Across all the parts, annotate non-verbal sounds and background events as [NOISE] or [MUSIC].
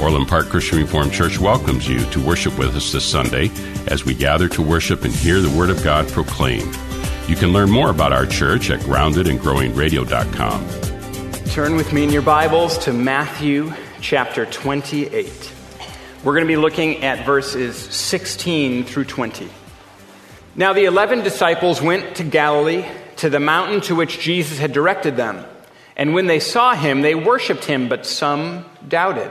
Orland Park Christian Reformed Church welcomes you to worship with us this Sunday as we gather to worship and hear the Word of God proclaimed. You can learn more about our church at groundedandgrowingradio.com. Turn with me in your Bibles to Matthew chapter 28. We're going to be looking at verses 16 through 20. Now, the eleven disciples went to Galilee, to the mountain to which Jesus had directed them. And when they saw him, they worshiped him, but some doubted.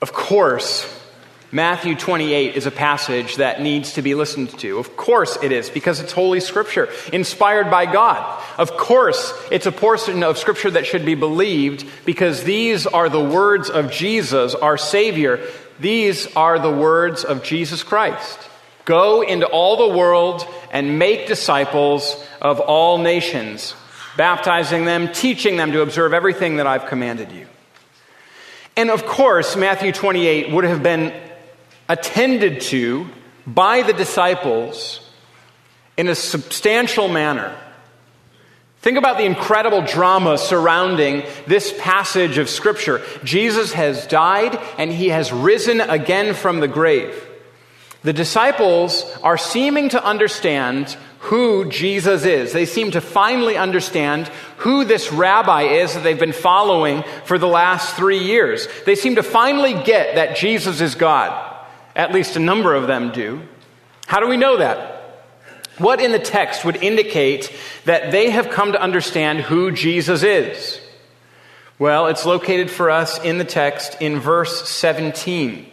Of course, Matthew 28 is a passage that needs to be listened to. Of course it is, because it's Holy Scripture, inspired by God. Of course, it's a portion of Scripture that should be believed, because these are the words of Jesus, our Savior. These are the words of Jesus Christ. Go into all the world and make disciples of all nations, baptizing them, teaching them to observe everything that I've commanded you. And of course, Matthew 28 would have been attended to by the disciples in a substantial manner. Think about the incredible drama surrounding this passage of Scripture. Jesus has died and he has risen again from the grave. The disciples are seeming to understand who Jesus is. They seem to finally understand who this rabbi is that they've been following for the last three years. They seem to finally get that Jesus is God. At least a number of them do. How do we know that? What in the text would indicate that they have come to understand who Jesus is? Well, it's located for us in the text in verse 17.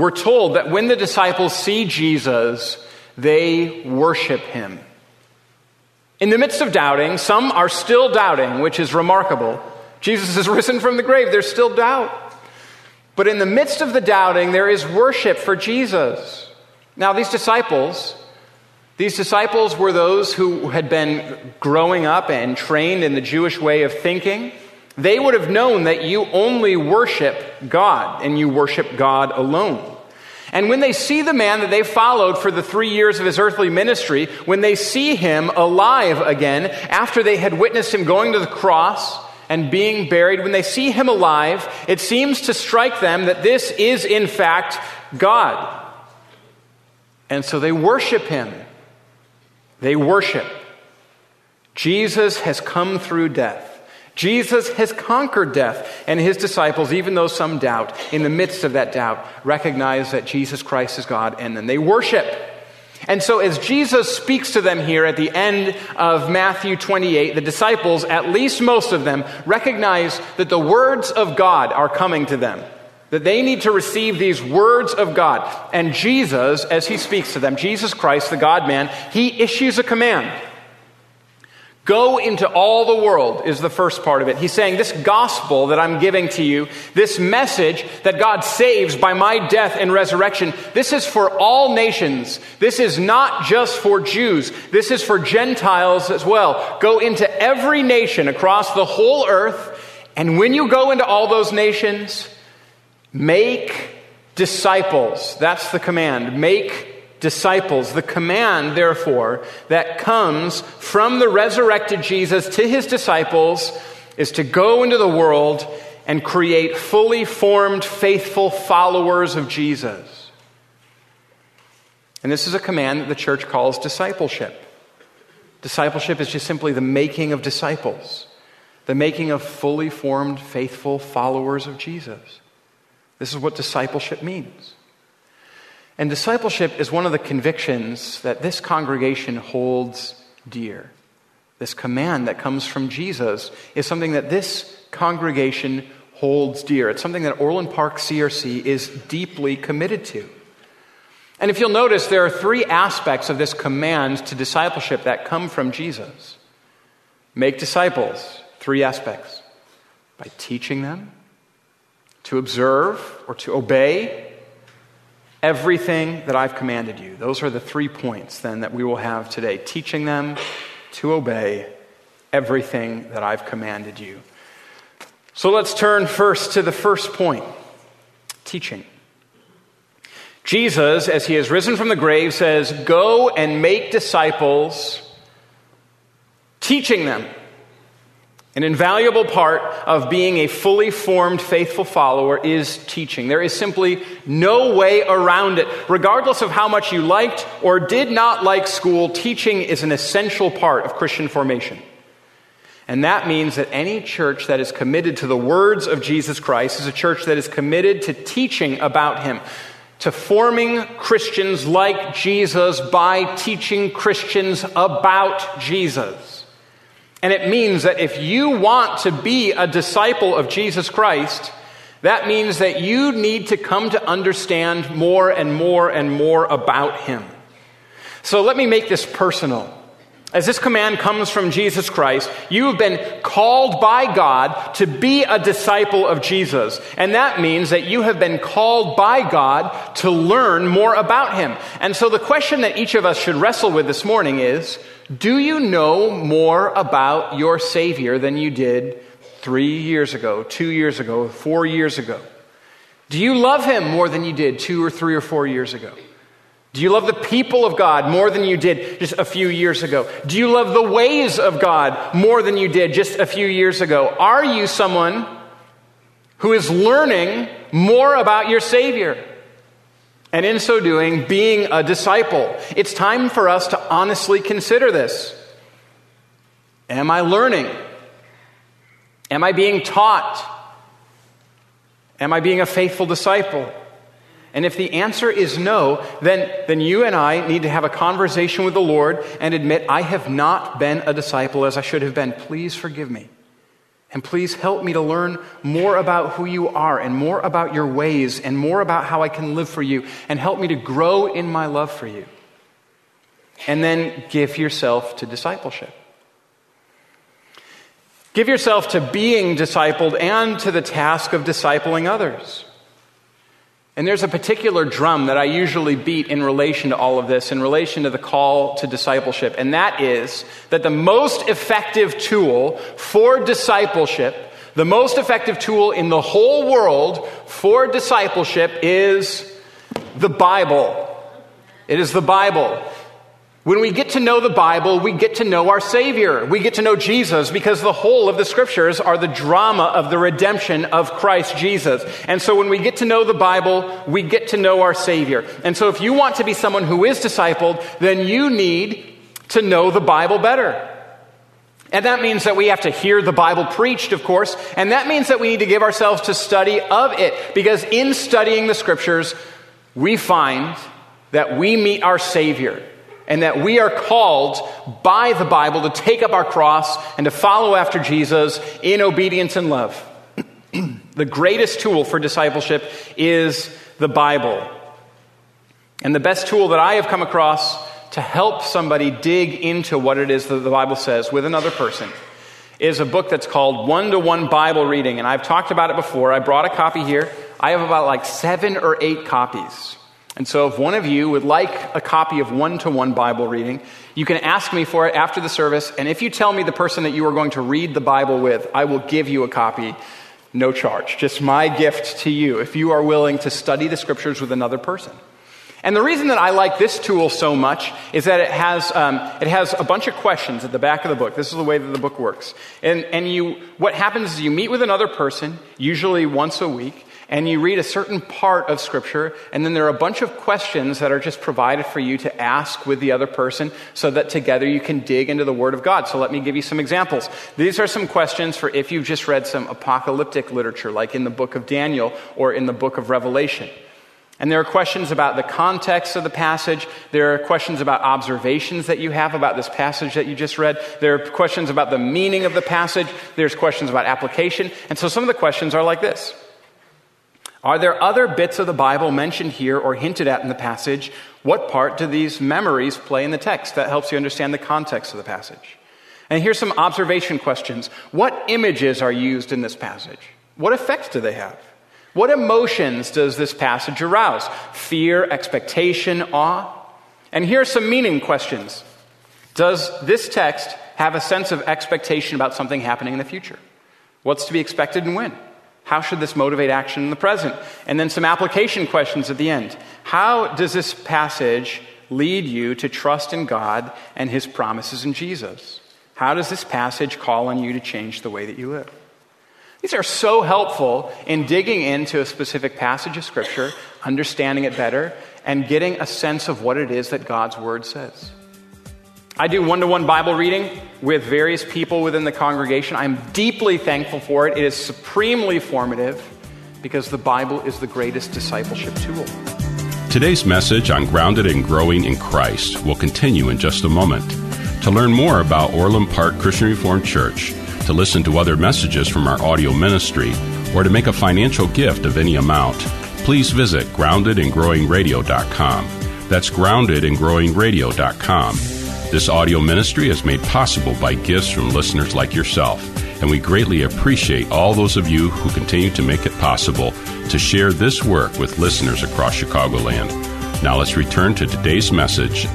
We're told that when the disciples see Jesus, they worship him. In the midst of doubting, some are still doubting, which is remarkable. Jesus has [LAUGHS] risen from the grave, there's still doubt. But in the midst of the doubting, there is worship for Jesus. Now, these disciples, these disciples were those who had been growing up and trained in the Jewish way of thinking. They would have known that you only worship God and you worship God alone. And when they see the man that they followed for the three years of his earthly ministry, when they see him alive again, after they had witnessed him going to the cross and being buried, when they see him alive, it seems to strike them that this is in fact God. And so they worship him. They worship. Jesus has come through death. Jesus has conquered death, and his disciples, even though some doubt, in the midst of that doubt, recognize that Jesus Christ is God, and then they worship. And so, as Jesus speaks to them here at the end of Matthew 28, the disciples, at least most of them, recognize that the words of God are coming to them. That they need to receive these words of God. And Jesus, as he speaks to them, Jesus Christ, the God man, he issues a command. Go into all the world is the first part of it. He's saying, This gospel that I'm giving to you, this message that God saves by my death and resurrection, this is for all nations. This is not just for Jews. This is for Gentiles as well. Go into every nation across the whole earth. And when you go into all those nations, make disciples. That's the command. Make disciples. The command, therefore, that comes from the resurrected Jesus to his disciples is to go into the world and create fully formed, faithful followers of Jesus. And this is a command that the church calls discipleship. Discipleship is just simply the making of disciples, the making of fully formed, faithful followers of Jesus. This is what discipleship means. And discipleship is one of the convictions that this congregation holds dear. This command that comes from Jesus is something that this congregation holds dear. It's something that Orland Park CRC is deeply committed to. And if you'll notice, there are three aspects of this command to discipleship that come from Jesus make disciples, three aspects by teaching them, to observe or to obey, everything that I've commanded you. Those are the three points then that we will have today teaching them to obey everything that I've commanded you. So let's turn first to the first point teaching. Jesus, as he has risen from the grave, says, Go and make disciples, teaching them an invaluable part of being a fully formed, faithful follower is teaching. There is simply no way around it. Regardless of how much you liked or did not like school, teaching is an essential part of Christian formation. And that means that any church that is committed to the words of Jesus Christ is a church that is committed to teaching about Him, to forming Christians like Jesus by teaching Christians about Jesus. And it means that if you want to be a disciple of Jesus Christ, that means that you need to come to understand more and more and more about Him. So let me make this personal. As this command comes from Jesus Christ, you have been called by God to be a disciple of Jesus. And that means that you have been called by God to learn more about Him. And so the question that each of us should wrestle with this morning is Do you know more about your Savior than you did three years ago, two years ago, four years ago? Do you love Him more than you did two or three or four years ago? Do you love the people of God more than you did just a few years ago? Do you love the ways of God more than you did just a few years ago? Are you someone who is learning more about your Savior? And in so doing, being a disciple. It's time for us to honestly consider this. Am I learning? Am I being taught? Am I being a faithful disciple? And if the answer is no, then, then you and I need to have a conversation with the Lord and admit, I have not been a disciple as I should have been. Please forgive me. And please help me to learn more about who you are and more about your ways and more about how I can live for you and help me to grow in my love for you. And then give yourself to discipleship. Give yourself to being discipled and to the task of discipling others. And there's a particular drum that I usually beat in relation to all of this, in relation to the call to discipleship, and that is that the most effective tool for discipleship, the most effective tool in the whole world for discipleship is the Bible. It is the Bible. When we get to know the Bible, we get to know our Savior. We get to know Jesus because the whole of the scriptures are the drama of the redemption of Christ Jesus. And so when we get to know the Bible, we get to know our Savior. And so if you want to be someone who is discipled, then you need to know the Bible better. And that means that we have to hear the Bible preached, of course, and that means that we need to give ourselves to study of it because in studying the scriptures, we find that we meet our Savior and that we are called by the Bible to take up our cross and to follow after Jesus in obedience and love. [CLEARS THROAT] the greatest tool for discipleship is the Bible. And the best tool that I have come across to help somebody dig into what it is that the Bible says with another person is a book that's called One to One Bible Reading. And I've talked about it before. I brought a copy here. I have about like seven or eight copies. And so, if one of you would like a copy of one to one Bible reading, you can ask me for it after the service. And if you tell me the person that you are going to read the Bible with, I will give you a copy, no charge. Just my gift to you if you are willing to study the scriptures with another person. And the reason that I like this tool so much is that it has, um, it has a bunch of questions at the back of the book. This is the way that the book works. And, and you, what happens is you meet with another person, usually once a week, and you read a certain part of Scripture, and then there are a bunch of questions that are just provided for you to ask with the other person so that together you can dig into the Word of God. So let me give you some examples. These are some questions for if you've just read some apocalyptic literature, like in the book of Daniel or in the book of Revelation. And there are questions about the context of the passage. There are questions about observations that you have about this passage that you just read. There are questions about the meaning of the passage. There's questions about application. And so some of the questions are like this Are there other bits of the Bible mentioned here or hinted at in the passage? What part do these memories play in the text? That helps you understand the context of the passage. And here's some observation questions What images are used in this passage? What effects do they have? What emotions does this passage arouse? Fear, expectation, awe? And here are some meaning questions. Does this text have a sense of expectation about something happening in the future? What's to be expected and when? How should this motivate action in the present? And then some application questions at the end. How does this passage lead you to trust in God and His promises in Jesus? How does this passage call on you to change the way that you live? These are so helpful in digging into a specific passage of Scripture, understanding it better, and getting a sense of what it is that God's Word says. I do one to one Bible reading with various people within the congregation. I'm deeply thankful for it. It is supremely formative because the Bible is the greatest discipleship tool. Today's message on grounded and growing in Christ will continue in just a moment. To learn more about Orland Park Christian Reformed Church, to listen to other messages from our audio ministry, or to make a financial gift of any amount, please visit groundedandgrowingradio.com. That's groundedandgrowingradio.com. This audio ministry is made possible by gifts from listeners like yourself, and we greatly appreciate all those of you who continue to make it possible to share this work with listeners across Chicagoland. Now let's return to today's message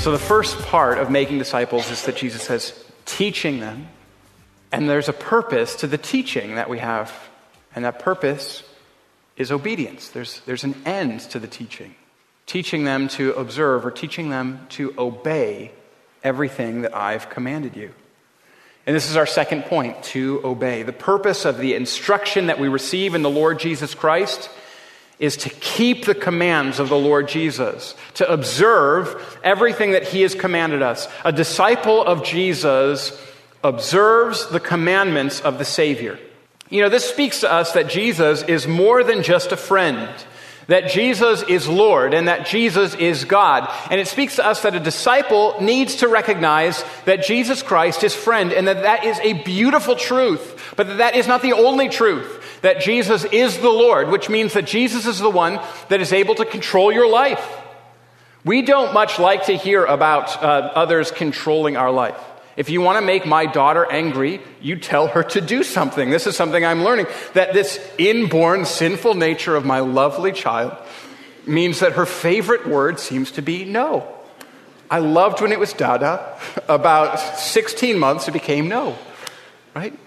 so, the first part of making disciples is that Jesus says, teaching them. And there's a purpose to the teaching that we have. And that purpose is obedience. There's, there's an end to the teaching. Teaching them to observe or teaching them to obey everything that I've commanded you. And this is our second point to obey. The purpose of the instruction that we receive in the Lord Jesus Christ is to keep the commands of the Lord Jesus, to observe everything that he has commanded us. A disciple of Jesus observes the commandments of the Savior. You know, this speaks to us that Jesus is more than just a friend, that Jesus is Lord, and that Jesus is God. And it speaks to us that a disciple needs to recognize that Jesus Christ is friend, and that that is a beautiful truth, but that that is not the only truth that Jesus is the Lord, which means that Jesus is the one that is able to control your life. We don't much like to hear about uh, others controlling our life. If you want to make my daughter angry, you tell her to do something. This is something I'm learning that this inborn sinful nature of my lovely child means that her favorite word seems to be no. I loved when it was dada. [LAUGHS] About 16 months, it became no. Right?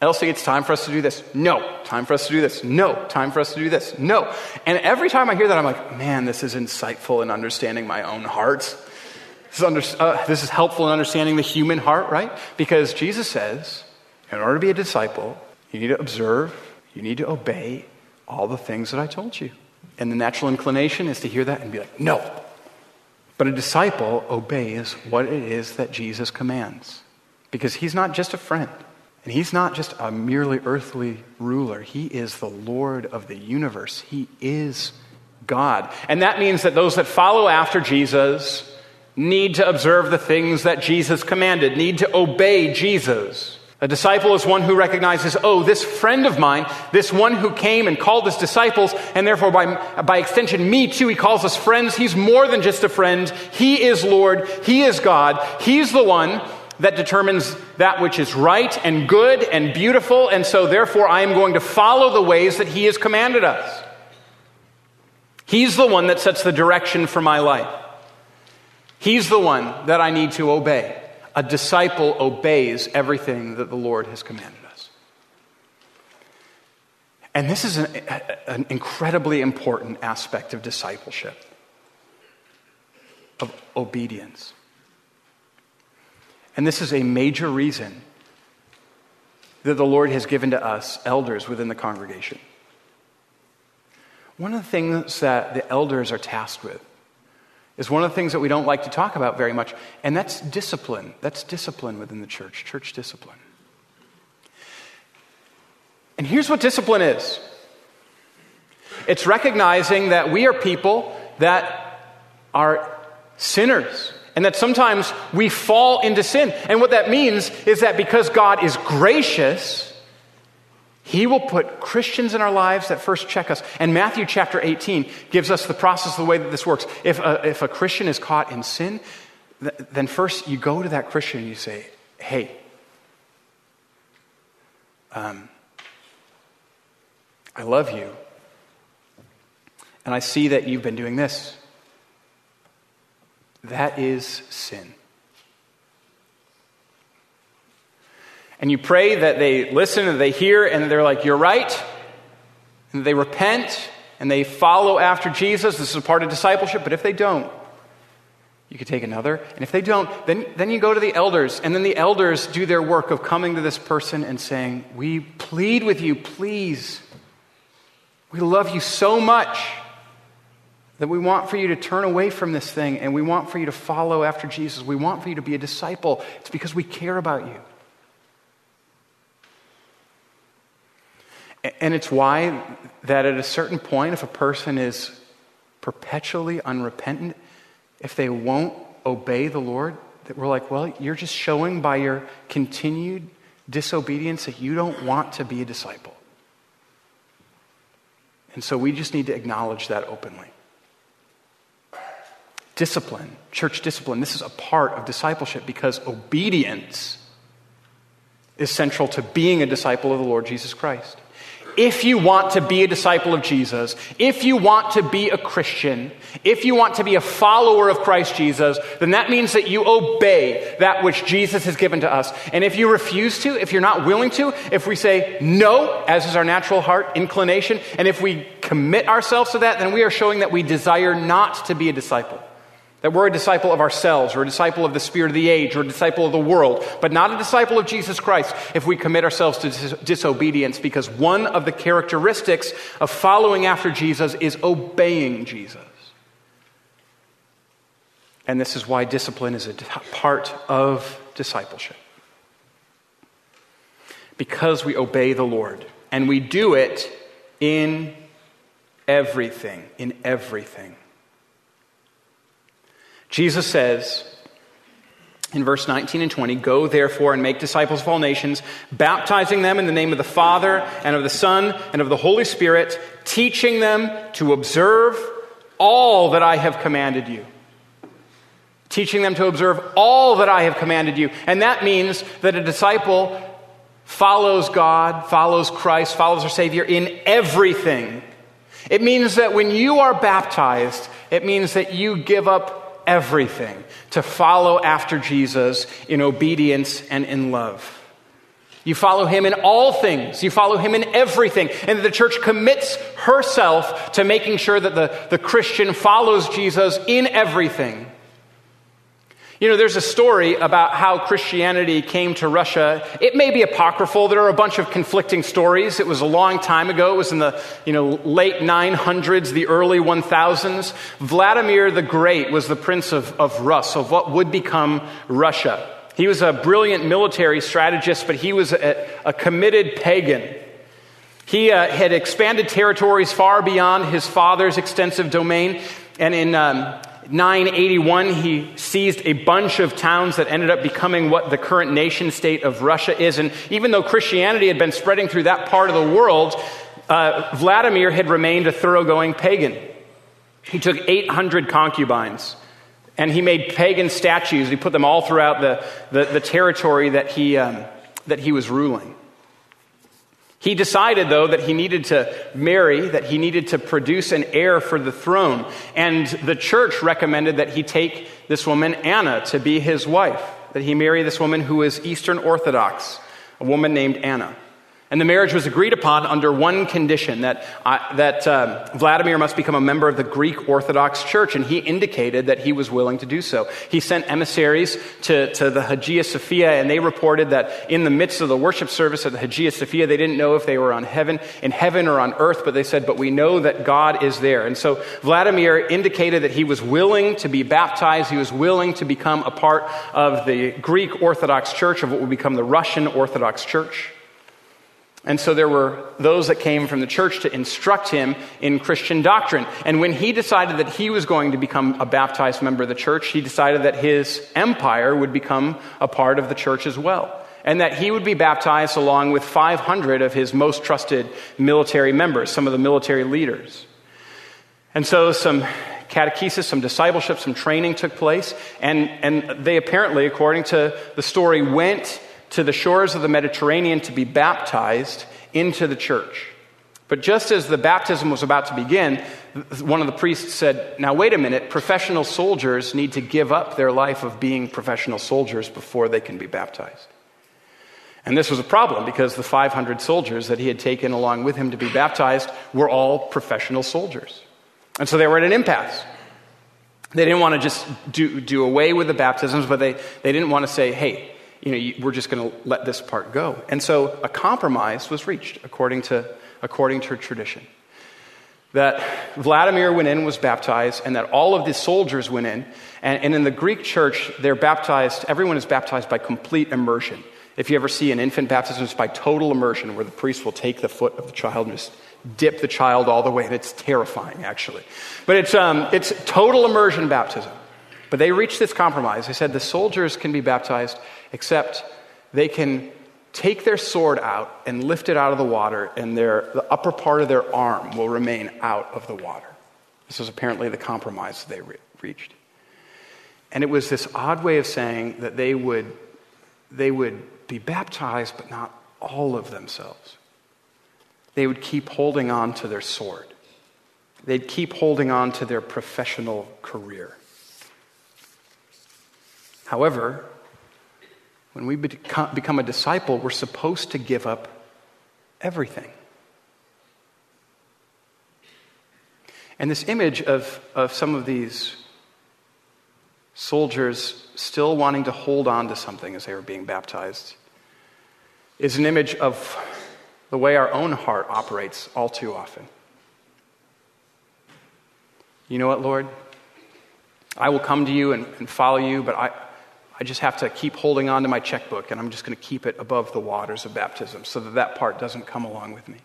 Elsie, it's time for us to do this. No. Time for us to do this. No. Time for us to do this. No. And every time I hear that, I'm like, man, this is insightful in understanding my own heart. This is, under, uh, this is helpful in understanding the human heart, right? Because Jesus says, in order to be a disciple, you need to observe, you need to obey all the things that I told you. And the natural inclination is to hear that and be like, no. But a disciple obeys what it is that Jesus commands. Because he's not just a friend. And he's not just a merely earthly ruler, he is the Lord of the universe. He is God. And that means that those that follow after Jesus need to observe the things that Jesus commanded, need to obey Jesus. A disciple is one who recognizes, oh, this friend of mine, this one who came and called us disciples, and therefore by, by extension, me too, he calls us friends. He's more than just a friend. He is Lord. He is God. He's the one that determines that which is right and good and beautiful, and so therefore I am going to follow the ways that He has commanded us. He's the one that sets the direction for my life. He's the one that I need to obey. A disciple obeys everything that the Lord has commanded us. And this is an, an incredibly important aspect of discipleship, of obedience. And this is a major reason that the Lord has given to us elders within the congregation. One of the things that the elders are tasked with is one of the things that we don't like to talk about very much, and that's discipline. That's discipline within the church, church discipline. And here's what discipline is it's recognizing that we are people that are sinners and that sometimes we fall into sin. And what that means is that because God is gracious, He will put Christians in our lives that first check us. And Matthew chapter 18 gives us the process, the way that this works. If a, if a Christian is caught in sin, th- then first you go to that Christian and you say, hey, um, I love you. And I see that you've been doing this. That is sin. And you pray that they listen and they hear and they're like, You're right. And they repent and they follow after Jesus. This is a part of discipleship. But if they don't, you could take another. And if they don't, then, then you go to the elders. And then the elders do their work of coming to this person and saying, We plead with you, please. We love you so much that we want for you to turn away from this thing and we want for you to follow after Jesus. We want for you to be a disciple. It's because we care about you. And it's why that at a certain point, if a person is perpetually unrepentant, if they won't obey the Lord, that we're like, well, you're just showing by your continued disobedience that you don't want to be a disciple. And so we just need to acknowledge that openly. Discipline, church discipline, this is a part of discipleship because obedience is central to being a disciple of the Lord Jesus Christ. If you want to be a disciple of Jesus, if you want to be a Christian, if you want to be a follower of Christ Jesus, then that means that you obey that which Jesus has given to us. And if you refuse to, if you're not willing to, if we say no, as is our natural heart inclination, and if we commit ourselves to that, then we are showing that we desire not to be a disciple. That we're a disciple of ourselves, or a disciple of the spirit of the age, or a disciple of the world, but not a disciple of Jesus Christ if we commit ourselves to dis- disobedience, because one of the characteristics of following after Jesus is obeying Jesus. And this is why discipline is a part of discipleship. Because we obey the Lord, and we do it in everything, in everything. Jesus says in verse 19 and 20 Go therefore and make disciples of all nations, baptizing them in the name of the Father and of the Son and of the Holy Spirit, teaching them to observe all that I have commanded you. Teaching them to observe all that I have commanded you. And that means that a disciple follows God, follows Christ, follows our Savior in everything. It means that when you are baptized, it means that you give up everything to follow after Jesus in obedience and in love. You follow him in all things. You follow him in everything. And the church commits herself to making sure that the, the Christian follows Jesus in everything. You know, there's a story about how Christianity came to Russia. It may be apocryphal. There are a bunch of conflicting stories. It was a long time ago. It was in the, you know, late 900s, the early 1000s. Vladimir the Great was the prince of, of Rus, of what would become Russia. He was a brilliant military strategist, but he was a, a committed pagan. He uh, had expanded territories far beyond his father's extensive domain. And in um, 981, he seized a bunch of towns that ended up becoming what the current nation state of Russia is. And even though Christianity had been spreading through that part of the world, uh, Vladimir had remained a thoroughgoing pagan. He took 800 concubines and he made pagan statues. He put them all throughout the, the, the territory that he, um, that he was ruling. He decided, though, that he needed to marry, that he needed to produce an heir for the throne. And the church recommended that he take this woman, Anna, to be his wife, that he marry this woman who is Eastern Orthodox, a woman named Anna. And the marriage was agreed upon under one condition that, uh, that uh, Vladimir must become a member of the Greek Orthodox Church, and he indicated that he was willing to do so. He sent emissaries to, to the Hagia Sophia, and they reported that in the midst of the worship service at the Hagia Sophia, they didn't know if they were on heaven, in heaven or on earth, but they said, But we know that God is there. And so Vladimir indicated that he was willing to be baptized, he was willing to become a part of the Greek Orthodox Church, of what would become the Russian Orthodox Church. And so there were those that came from the church to instruct him in Christian doctrine. And when he decided that he was going to become a baptized member of the church, he decided that his empire would become a part of the church as well. And that he would be baptized along with 500 of his most trusted military members, some of the military leaders. And so some catechesis, some discipleship, some training took place. And, and they apparently, according to the story, went to the shores of the Mediterranean to be baptized into the church. But just as the baptism was about to begin, one of the priests said, Now, wait a minute, professional soldiers need to give up their life of being professional soldiers before they can be baptized. And this was a problem because the 500 soldiers that he had taken along with him to be baptized were all professional soldiers. And so they were at an impasse. They didn't want to just do, do away with the baptisms, but they, they didn't want to say, hey, you know, we're just going to let this part go. And so a compromise was reached according to, according to tradition. That Vladimir went in, was baptized, and that all of the soldiers went in. And, and in the Greek church, they're baptized, everyone is baptized by complete immersion. If you ever see an infant baptism, it's by total immersion, where the priest will take the foot of the child and just dip the child all the way. And it's terrifying, actually. But it's, um, it's total immersion baptism. But they reached this compromise. They said the soldiers can be baptized, except they can take their sword out and lift it out of the water, and their, the upper part of their arm will remain out of the water. This was apparently the compromise they re- reached. And it was this odd way of saying that they would, they would be baptized, but not all of themselves. They would keep holding on to their sword. They'd keep holding on to their professional career. However, when we become a disciple, we're supposed to give up everything. And this image of, of some of these soldiers still wanting to hold on to something as they were being baptized is an image of the way our own heart operates all too often. You know what, Lord? I will come to you and, and follow you, but I, I just have to keep holding on to my checkbook and I'm just going to keep it above the waters of baptism so that that part doesn't come along with me.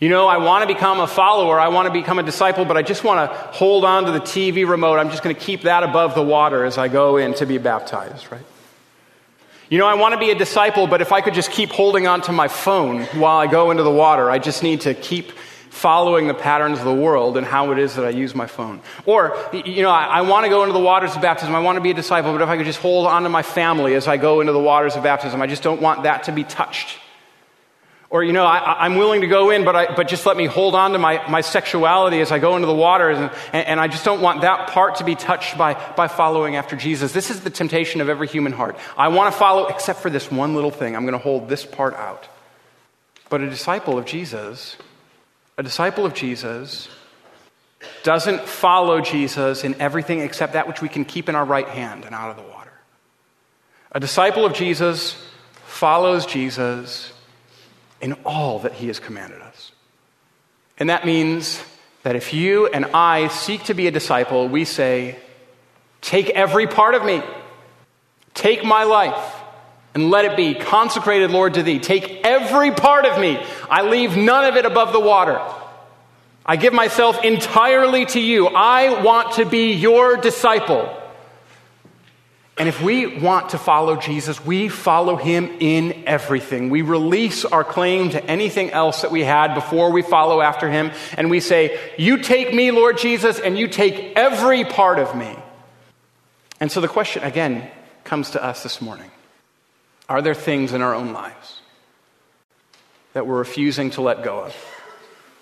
You know, I want to become a follower, I want to become a disciple, but I just want to hold on to the TV remote. I'm just going to keep that above the water as I go in to be baptized, right? You know, I want to be a disciple, but if I could just keep holding on to my phone while I go into the water, I just need to keep following the patterns of the world and how it is that I use my phone. Or, you know, I, I want to go into the waters of baptism. I want to be a disciple, but if I could just hold on to my family as I go into the waters of baptism, I just don't want that to be touched. Or, you know, I, am willing to go in, but, I, but just let me hold on to my, my sexuality as I go into the waters, and, and, and I just don't want that part to be touched by, by following after Jesus. This is the temptation of every human heart. I want to follow, except for this one little thing. I'm going to hold this part out. But a disciple of Jesus a disciple of Jesus doesn't follow Jesus in everything except that which we can keep in our right hand and out of the water. A disciple of Jesus follows Jesus in all that he has commanded us. And that means that if you and I seek to be a disciple, we say, Take every part of me, take my life and let it be consecrated, Lord, to thee. Take every part of me. I leave none of it above the water. I give myself entirely to you. I want to be your disciple. And if we want to follow Jesus, we follow him in everything. We release our claim to anything else that we had before we follow after him. And we say, You take me, Lord Jesus, and you take every part of me. And so the question, again, comes to us this morning are there things in our own lives that we're refusing to let go of,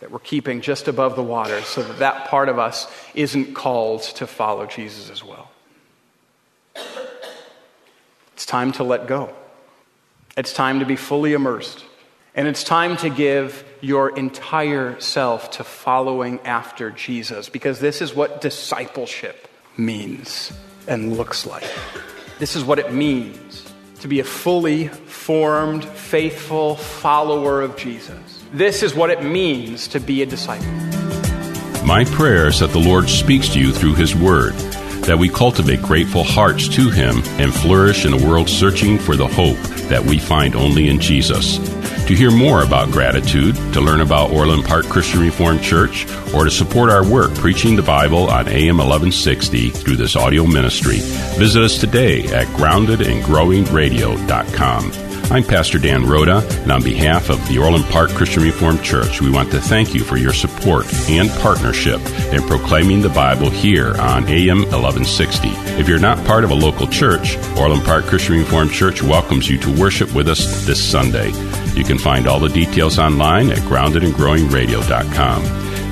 that we're keeping just above the water so that that part of us isn't called to follow Jesus as well? It's time to let go. It's time to be fully immersed. And it's time to give your entire self to following after Jesus because this is what discipleship means and looks like. This is what it means to be a fully formed, faithful follower of Jesus. This is what it means to be a disciple. My prayer is that the Lord speaks to you through His Word, that we cultivate grateful hearts to Him and flourish in a world searching for the hope that we find only in Jesus. To hear more about gratitude, to learn about Orland Park Christian Reformed Church, or to support our work preaching the Bible on AM 1160 through this audio ministry, visit us today at groundedandgrowingradio.com. I'm Pastor Dan Rhoda, and on behalf of the Orland Park Christian Reformed Church, we want to thank you for your support and partnership in proclaiming the Bible here on AM 1160. If you're not part of a local church, Orland Park Christian Reformed Church welcomes you to worship with us this Sunday. You can find all the details online at groundedandgrowingradio.com.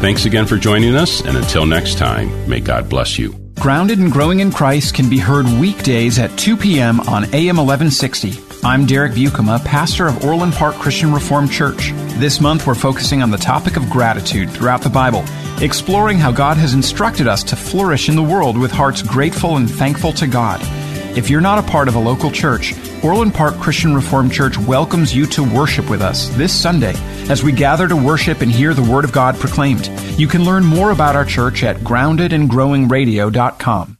Thanks again for joining us, and until next time, may God bless you. Grounded and Growing in Christ can be heard weekdays at 2 p.m. on AM 1160. I'm Derek Buikema, pastor of Orland Park Christian Reformed Church. This month we're focusing on the topic of gratitude throughout the Bible, exploring how God has instructed us to flourish in the world with hearts grateful and thankful to God. If you're not a part of a local church, Orland Park Christian Reformed Church welcomes you to worship with us this Sunday as we gather to worship and hear the Word of God proclaimed. You can learn more about our church at groundedandgrowingradio.com.